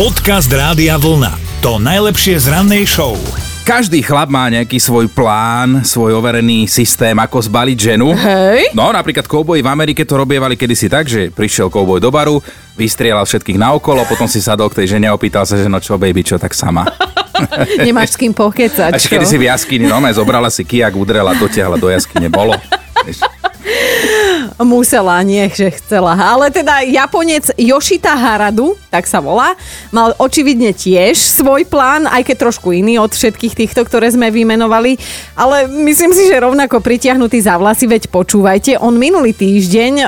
Podcast Rádia Vlna. To najlepšie z rannej show. Každý chlap má nejaký svoj plán, svoj overený systém, ako zbaliť ženu. Hej. No, napríklad kouboji v Amerike to robievali kedysi tak, že prišiel kouboj do baru, vystrieľal všetkých naokolo, potom si sadol k tej žene a opýtal sa, že no čo, baby, čo tak sama. Nemáš s kým pokecať, Až čo? kedy si v jaskyni, no, zobrala si kijak, udrela, dotiahla do jaskyne, bolo. Musela, nie, že chcela. Ale teda Japonec Yoshita Haradu, tak sa volá, mal očividne tiež svoj plán, aj keď trošku iný od všetkých týchto, ktoré sme vymenovali. Ale myslím si, že rovnako pritiahnutý za vlasy, veď počúvajte, on minulý týždeň, o,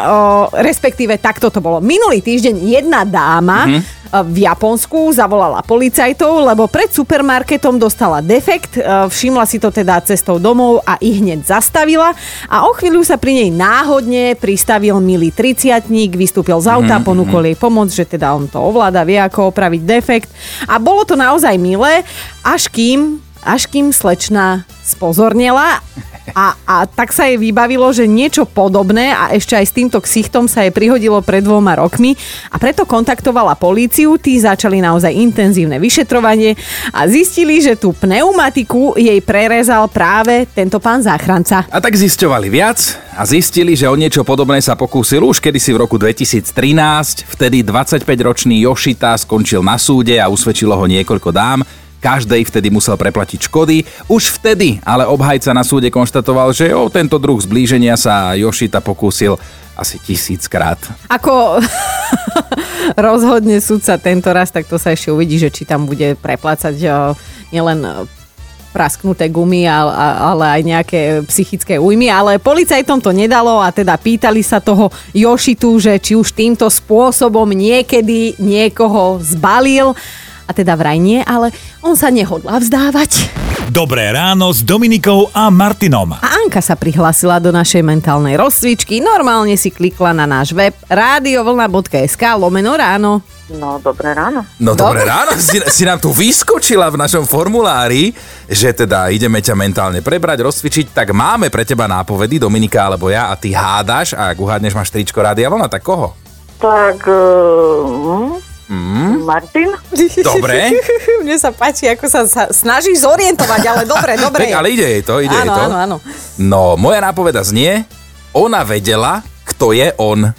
respektíve takto to bolo, minulý týždeň jedna dáma mm-hmm v Japonsku zavolala policajtov, lebo pred supermarketom dostala defekt, e, všimla si to teda cestou domov a ich hneď zastavila a o chvíľu sa pri nej náhodne pristavil milý triciatník, vystúpil z auta, mm-hmm. ponúkol jej pomoc, že teda on to ovláda, vie ako opraviť defekt a bolo to naozaj milé, až kým, až kým slečna spozornila a, a tak sa jej vybavilo, že niečo podobné a ešte aj s týmto ksichtom sa jej prihodilo pred dvoma rokmi a preto kontaktovala políciu, tí začali naozaj intenzívne vyšetrovanie a zistili, že tú pneumatiku jej prerezal práve tento pán záchranca. A tak zisťovali viac a zistili, že o niečo podobné sa pokúsil už kedysi v roku 2013. Vtedy 25-ročný Yoshita skončil na súde a usvedčilo ho niekoľko dám. Každej vtedy musel preplatiť škody. Už vtedy ale obhajca na súde konštatoval, že o tento druh zblíženia sa Yoshita pokúsil asi tisíckrát. Ako rozhodne sudca tento raz, tak to sa ešte uvidí, že či tam bude preplácať o, nielen prasknuté gumy, ale aj nejaké psychické újmy, ale policajtom to nedalo a teda pýtali sa toho Jošitu, že či už týmto spôsobom niekedy niekoho zbalil a teda vraj nie, ale on sa nehodlá vzdávať. Dobré ráno s Dominikou a Martinom. A Anka sa prihlásila do našej mentálnej rozcvičky, normálne si klikla na náš web radiovlna.sk lomeno ráno. No, dobré ráno. No dobré ráno, si, si nám tu vyskočila v našom formulári, že teda ideme ťa mentálne prebrať, rozcvičiť, tak máme pre teba nápovedy, Dominika alebo ja, a ty hádaš a ak uhádneš máš tričko Rádia Vlna, tak koho? Tak, uh, mm. Martin? Dobre. Mne sa páči, ako sa, sa snažíš zorientovať, ale dobre, dobre. Veď, ale ide jej to, ide jej áno, to. áno, áno. No, moja nápoveda znie, ona vedela, kto je on.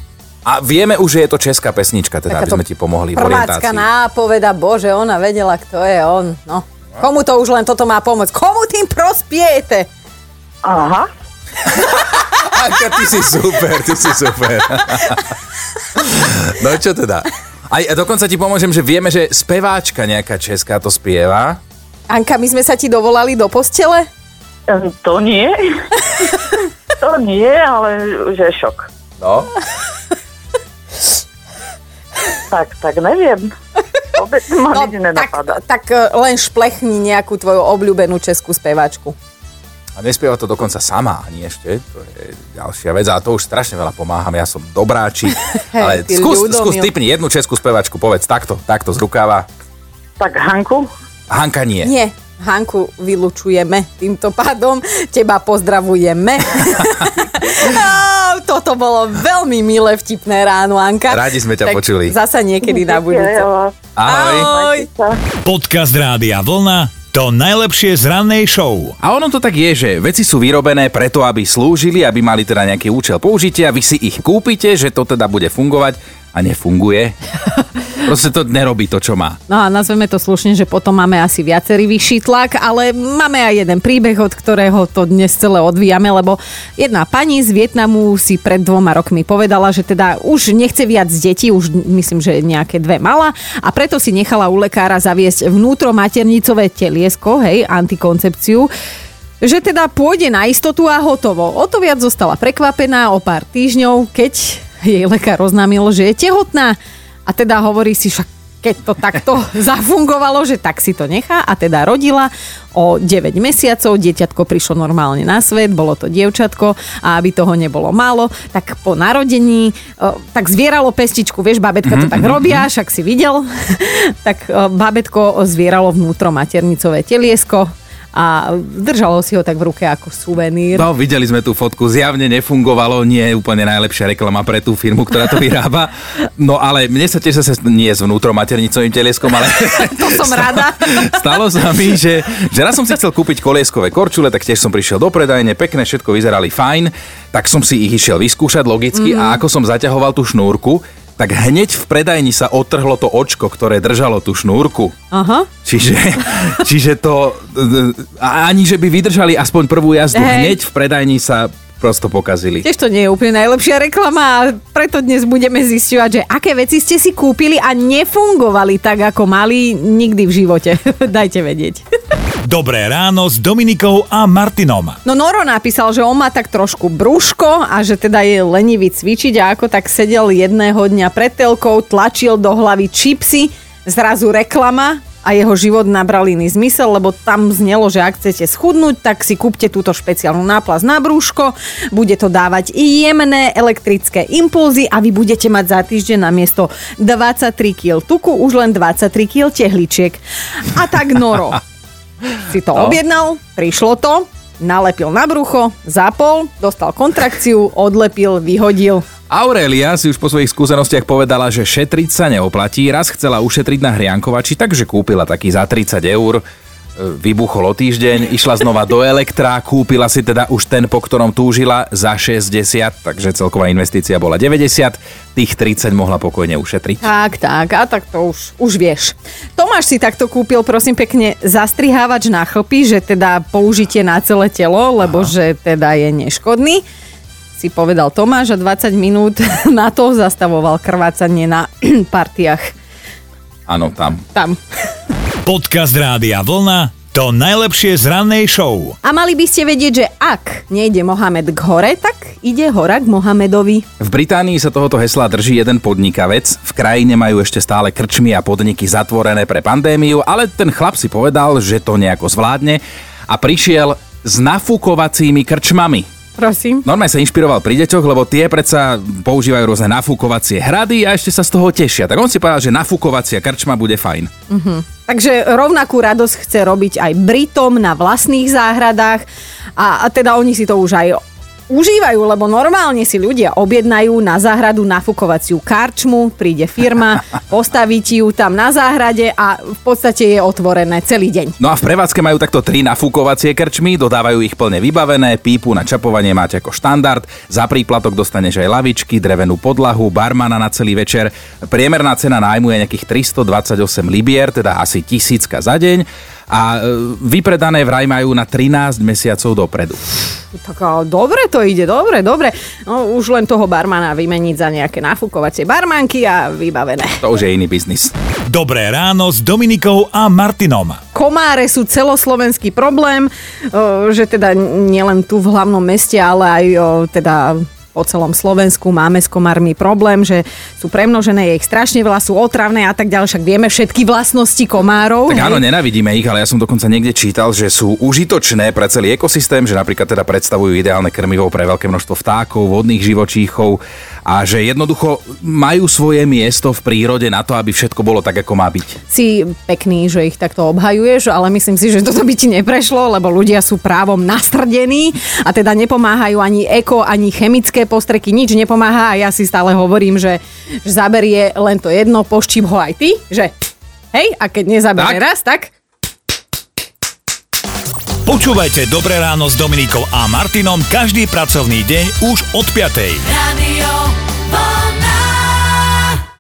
A vieme už, že je to česká pesnička, teda, aby sme ti pomohli v Prvácka orientácii. nápoveda, bože, ona vedela, kto je on. No. Komu to už len toto má pomôcť? Komu tým prospiejete? Aha. Anka, ty si super, ty si super. no čo teda? Aj a dokonca ti pomôžem, že vieme, že speváčka nejaká česká to spieva. Anka, my sme sa ti dovolali do postele? To nie. to nie, ale že šok. No. Tak, tak neviem. Vôbec ma nič tak, nenapadá. tak e, len šplechni nejakú tvoju obľúbenú českú speváčku. A nespieva to dokonca sama ani ešte, to je ďalšia vec, a to už strašne veľa pomáham, ja som dobráčik, ale skús, skús typni jednu českú spevačku, povedz takto, takto z rukáva. Tak Hanku? Hanka nie. Nie, Hanku vylučujeme týmto pádom. Teba pozdravujeme. Toto bolo veľmi milé, vtipné ráno, Anka. Radi sme ťa tak počuli. Zasa niekedy na budúce. Ahoj. Ahoj. Podcast Rádia Vlna. To najlepšie z rannej show. A ono to tak je, že veci sú vyrobené preto, aby slúžili, aby mali teda nejaký účel použitia, vy si ich kúpite, že to teda bude fungovať a nefunguje. Proste to nerobí to, čo má. No a nazveme to slušne, že potom máme asi viacerý vyšší tlak, ale máme aj jeden príbeh, od ktorého to dnes celé odvíjame, lebo jedna pani z Vietnamu si pred dvoma rokmi povedala, že teda už nechce viac detí, už myslím, že nejaké dve mala a preto si nechala u lekára zaviesť vnútromaternicové teliesko, hej, antikoncepciu že teda pôjde na istotu a hotovo. O to viac zostala prekvapená o pár týždňov, keď jej lekár oznámil, že je tehotná. A teda hovorí si, však keď to takto zafungovalo, že tak si to nechá. A teda rodila o 9 mesiacov, dieťatko prišlo normálne na svet, bolo to dievčatko a aby toho nebolo málo, tak po narodení o, tak zvieralo pestičku, vieš, babetka to tak robia, však si videl, tak o, babetko zvieralo vnútro maternicové teliesko a držalo si ho tak v ruke ako suvenír. No, videli sme tú fotku, zjavne nefungovalo, nie je úplne najlepšia reklama pre tú firmu, ktorá to vyrába. No ale mne sa tiež zase nie s vnútromaternicovým teleskom, ale... to som rada. Stalo sa mi, že, že raz som si chcel kúpiť kolieskové korčule, tak tiež som prišiel do predajne, pekné, všetko vyzerali fajn, tak som si ich išiel vyskúšať logicky mm-hmm. a ako som zaťahoval tú šnúrku, tak hneď v predajni sa otrhlo to očko, ktoré držalo tú šnúrku. Aha. Čiže, čiže to, ani že by vydržali aspoň prvú jazdu, hneď v predajni sa prosto pokazili. Tiež to nie je úplne najlepšia reklama a preto dnes budeme zisťovať, že aké veci ste si kúpili a nefungovali tak, ako mali nikdy v živote. Dajte vedieť. Dobré ráno s Dominikou a Martinom. No Noro napísal, že on má tak trošku brúško a že teda je lenivý cvičiť a ako tak sedel jedného dňa pred telkou, tlačil do hlavy čipsy, zrazu reklama a jeho život nabral iný zmysel, lebo tam znelo, že ak chcete schudnúť, tak si kúpte túto špeciálnu náplast na brúško, bude to dávať i jemné elektrické impulzy a vy budete mať za týždeň na miesto 23 kg tuku už len 23 kg tehličiek. A tak Noro si to no. objednal, prišlo to, nalepil na brucho, zapol, dostal kontrakciu, odlepil, vyhodil. Aurelia si už po svojich skúsenostiach povedala, že šetriť sa neoplatí. Raz chcela ušetriť na hriankovači, takže kúpila taký za 30 eur vybuchol o týždeň, išla znova do Elektra, kúpila si teda už ten, po ktorom túžila za 60, takže celková investícia bola 90, tých 30 mohla pokojne ušetriť. Tak, tak, a tak to už, už vieš. Tomáš si takto kúpil, prosím pekne, zastrihávač na chlpy, že teda použitie na celé telo, lebo Aha. že teda je neškodný si povedal Tomáš a 20 minút na to zastavoval krvácanie na partiach. Áno, tam. Tam. Podcast Rádia Vlna to najlepšie z rannej show. A mali by ste vedieť, že ak nejde Mohamed k hore, tak ide hora k Mohamedovi. V Británii sa tohoto hesla drží jeden podnikavec. V krajine majú ešte stále krčmy a podniky zatvorené pre pandémiu, ale ten chlap si povedal, že to nejako zvládne a prišiel s nafúkovacími krčmami. Prosím. Normálne sa inšpiroval pri deťoch, lebo tie predsa používajú rôzne nafúkovacie hrady a ešte sa z toho tešia. Tak on si povedal, že nafúkovacia krčma bude fajn. Uh-huh. Takže rovnakú radosť chce robiť aj Britom na vlastných záhradách a, a teda oni si to už aj užívajú, lebo normálne si ľudia objednajú na záhradu nafukovaciu karčmu, príde firma, postaví ti ju tam na záhrade a v podstate je otvorené celý deň. No a v prevádzke majú takto tri nafukovacie krčmy, dodávajú ich plne vybavené, pípu na čapovanie máte ako štandard, za príplatok dostaneš aj lavičky, drevenú podlahu, barmana na celý večer. Priemerná cena nájmu je nejakých 328 libier, teda asi tisícka za deň a e, vypredané vraj majú na 13 mesiacov dopredu. Tak dobre to ide, dobre, dobre. No, už len toho barmana vymeniť za nejaké nafúkovacie barmanky a vybavené. To už je iný biznis. Dobré ráno s Dominikou a Martinom. Komáre sú celoslovenský problém, že teda nielen tu v hlavnom meste, ale aj teda po celom Slovensku máme s komármi problém, že sú premnožené, je ich strašne veľa, sú otravné a tak ďalej, však vieme všetky vlastnosti komárov. Tak áno, nenavidíme ich, ale ja som dokonca niekde čítal, že sú užitočné pre celý ekosystém, že napríklad teda predstavujú ideálne krmivo pre veľké množstvo vtákov, vodných živočíchov a že jednoducho majú svoje miesto v prírode na to, aby všetko bolo tak, ako má byť. Si pekný, že ich takto obhajuješ, ale myslím si, že toto by ti neprešlo, lebo ľudia sú právom nastrdení a teda nepomáhajú ani eko, ani chemické postreky, nič nepomáha a ja si stále hovorím, že, že zaberie len to jedno, poštím ho aj ty, že hej, a keď nezaberie tak? raz, tak Počúvajte Dobré ráno s Dominikou a Martinom každý pracovný deň už od 5. Radio